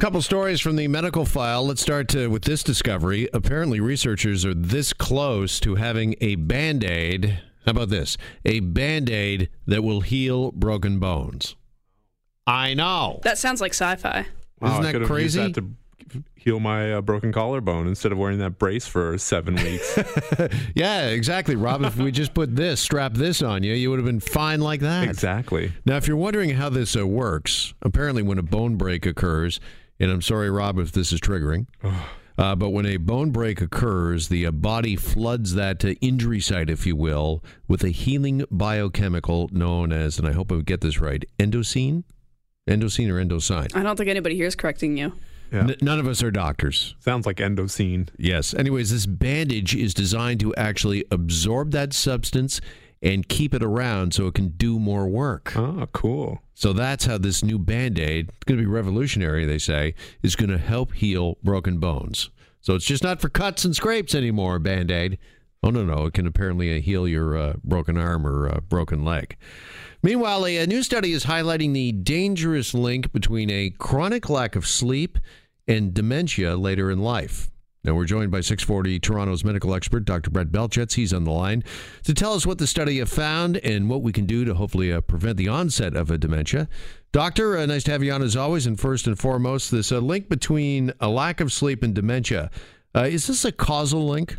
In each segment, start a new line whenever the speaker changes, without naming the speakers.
Couple stories from the medical file. Let's start to, with this discovery. Apparently, researchers are this close to having a band aid. How about this? A band aid that will heal broken bones. I know.
That sounds like sci-fi.
Wow,
Isn't
I
that
could've used
crazy?
that to heal my uh, broken collarbone instead of wearing that brace for seven weeks.
Yeah, exactly, Rob. if we just put this, strap this on you, you would have been fine like that.
exactly.
Now, if you're wondering how this uh, works, apparently when a bone break occurs, and I'm sorry, Rob, if this is triggering, uh, but when a bone break occurs, the uh, body floods that uh, injury site, if you will, with a healing biochemical known as, and I hope I get this right, endosine? Endosine or endosine?
I don't think anybody here is correcting you.
Yeah.
N- none of us are doctors.
Sounds like endosine.
Yes. Anyways, this bandage is designed to actually absorb that substance and keep it around so it can do more work.
Oh, cool.
So that's how this new band aid, it's going to be revolutionary, they say, is going to help heal broken bones. So it's just not for cuts and scrapes anymore, band aid. Oh, no, no. It can apparently uh, heal your uh, broken arm or uh, broken leg. Meanwhile, a, a new study is highlighting the dangerous link between a chronic lack of sleep and dementia later in life. Now, we're joined by 640 Toronto's medical expert, Dr. Brett Belchetz. He's on the line to tell us what the study have found and what we can do to hopefully uh, prevent the onset of a dementia. Doctor, uh, nice to have you on as always. And first and foremost, this uh, link between a lack of sleep and dementia. Uh, is this a causal link?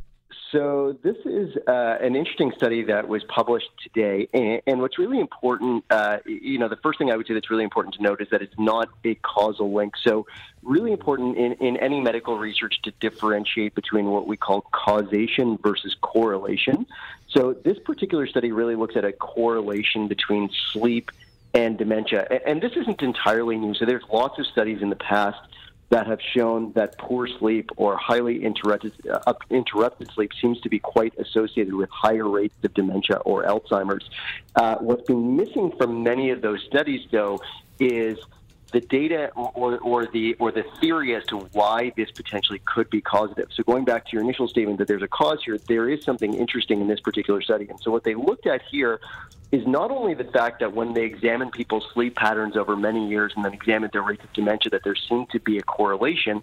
So this is uh, an interesting study that was published today, and, and what's really important, uh, you know, the first thing I would say that's really important to note is that it's not a causal link. So really important in, in any medical research to differentiate between what we call causation versus correlation. So this particular study really looks at a correlation between sleep and dementia, and, and this isn't entirely new. So there's lots of studies in the past that have shown that poor sleep or highly interrupted, uh, interrupted sleep seems to be quite associated with higher rates of dementia or Alzheimer's. Uh, what's been missing from many of those studies, though, is the data or, or the or the theory as to why this potentially could be causative. So going back to your initial statement that there's a cause here, there is something interesting in this particular study. And so what they looked at here is not only the fact that when they examined people's sleep patterns over many years and then examined their rates of dementia, that there seemed to be a correlation,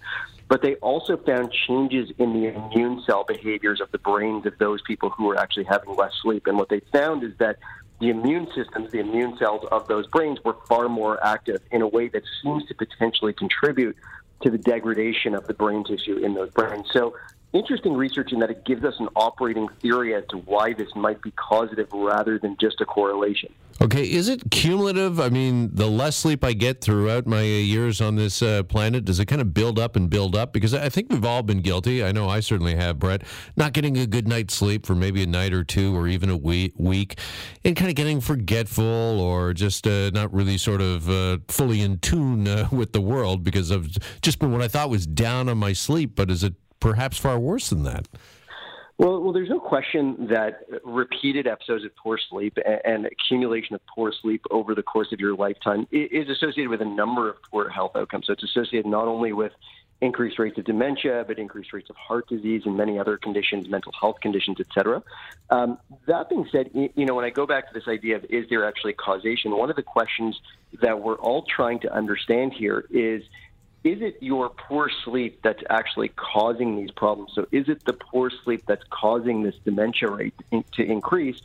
but they also found changes in the immune cell behaviors of the brains of those people who were actually having less sleep. And what they found is that the immune systems, the immune cells of those brains were far more active in a way that seems to potentially contribute to the degradation of the brain tissue in those brains. So interesting research in that it gives us an operating theory as to why this might be causative rather than just a correlation.
Okay, is it cumulative? I mean, the less sleep I get throughout my years on this uh, planet, does it kind of build up and build up? Because I think we've all been guilty. I know I certainly have, Brett, not getting a good night's sleep for maybe a night or two or even a week, week and kind of getting forgetful or just uh, not really sort of uh, fully in tune uh, with the world because I've just been what I thought was down on my sleep. But is it perhaps far worse than that?
Well, well, there's no question that repeated episodes of poor sleep and accumulation of poor sleep over the course of your lifetime is associated with a number of poor health outcomes. So it's associated not only with increased rates of dementia, but increased rates of heart disease and many other conditions, mental health conditions, et cetera. Um, that being said, you know, when I go back to this idea of is there actually causation, one of the questions that we're all trying to understand here is is it your poor sleep that's actually causing these problems? So is it the poor sleep that's causing this dementia rate to increase?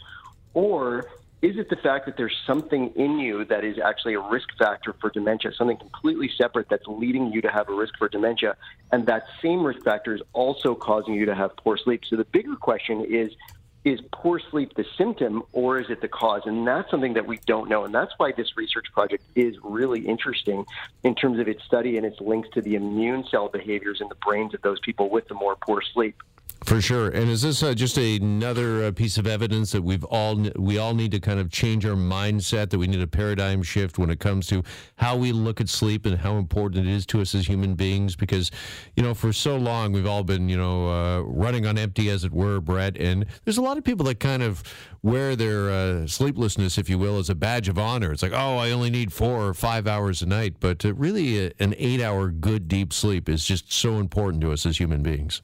Or is it the fact that there's something in you that is actually a risk factor for dementia, something completely separate that's leading you to have a risk for dementia, and that same risk factor is also causing you to have poor sleep? So the bigger question is is poor sleep the symptom or is it the cause? And that's something that we don't know. And that's why this research project is really interesting in terms of its study and its links to the immune cell behaviors in the brains of those people with the more poor sleep.
For sure. And is this uh, just another uh, piece of evidence that we've all we all need to kind of change our mindset that we need a paradigm shift when it comes to how we look at sleep and how important it is to us as human beings? Because you know for so long we've all been you know uh, running on empty as it were Brett. And there's a lot of people that kind of wear their uh, sleeplessness if you will as a badge of honor. It's like oh I only need 4 or 5 hours a night. But uh, really an 8 hour good deep sleep is just so important to us as human beings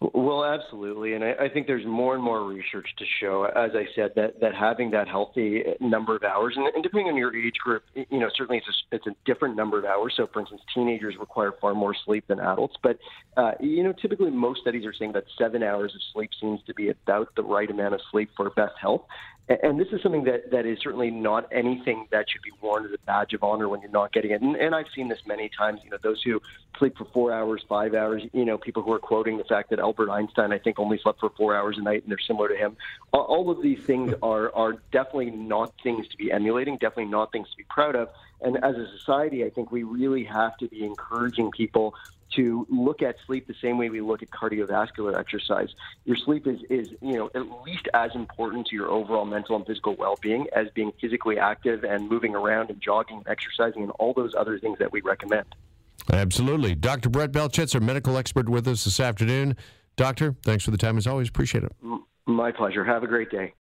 Well, absolutely, and I, I, think there's more and more research to show, as I said, that that having that healthy number of hours, and, and depending on your age group, you know, certainly it's a, it's a different number of hours. So, for instance, teenagers require far more sleep than adults, but uh, you know, typically most studies are saying that seven hours of sleep seems to be about the right amount of sleep for best health. And this is something that, that is certainly not anything that should be worn as a badge of honor when you're not getting it. And, and I've seen this many times. You know, those who sleep for four hours, five hours. You know, people who are quoting the fact that Albert Einstein, I think, only slept for four hours a night, and they're similar to him. All of these things hmm. are are definitely not things to be emulating. Definitely not things to be proud of. And as a society, I think we really have to be encouraging people to look at sleep the same way we look at cardiovascular exercise. Your sleep is, is you know, at least as important to your overall mental and physical well-being as being physically active and moving around and jogging and exercising and all those other things that we recommend.
Absolutely. Dr. Brett Belchetz, our medical expert with us this afternoon. Doctor, thanks for the time as always. Appreciate it.
My pleasure. Have a great day.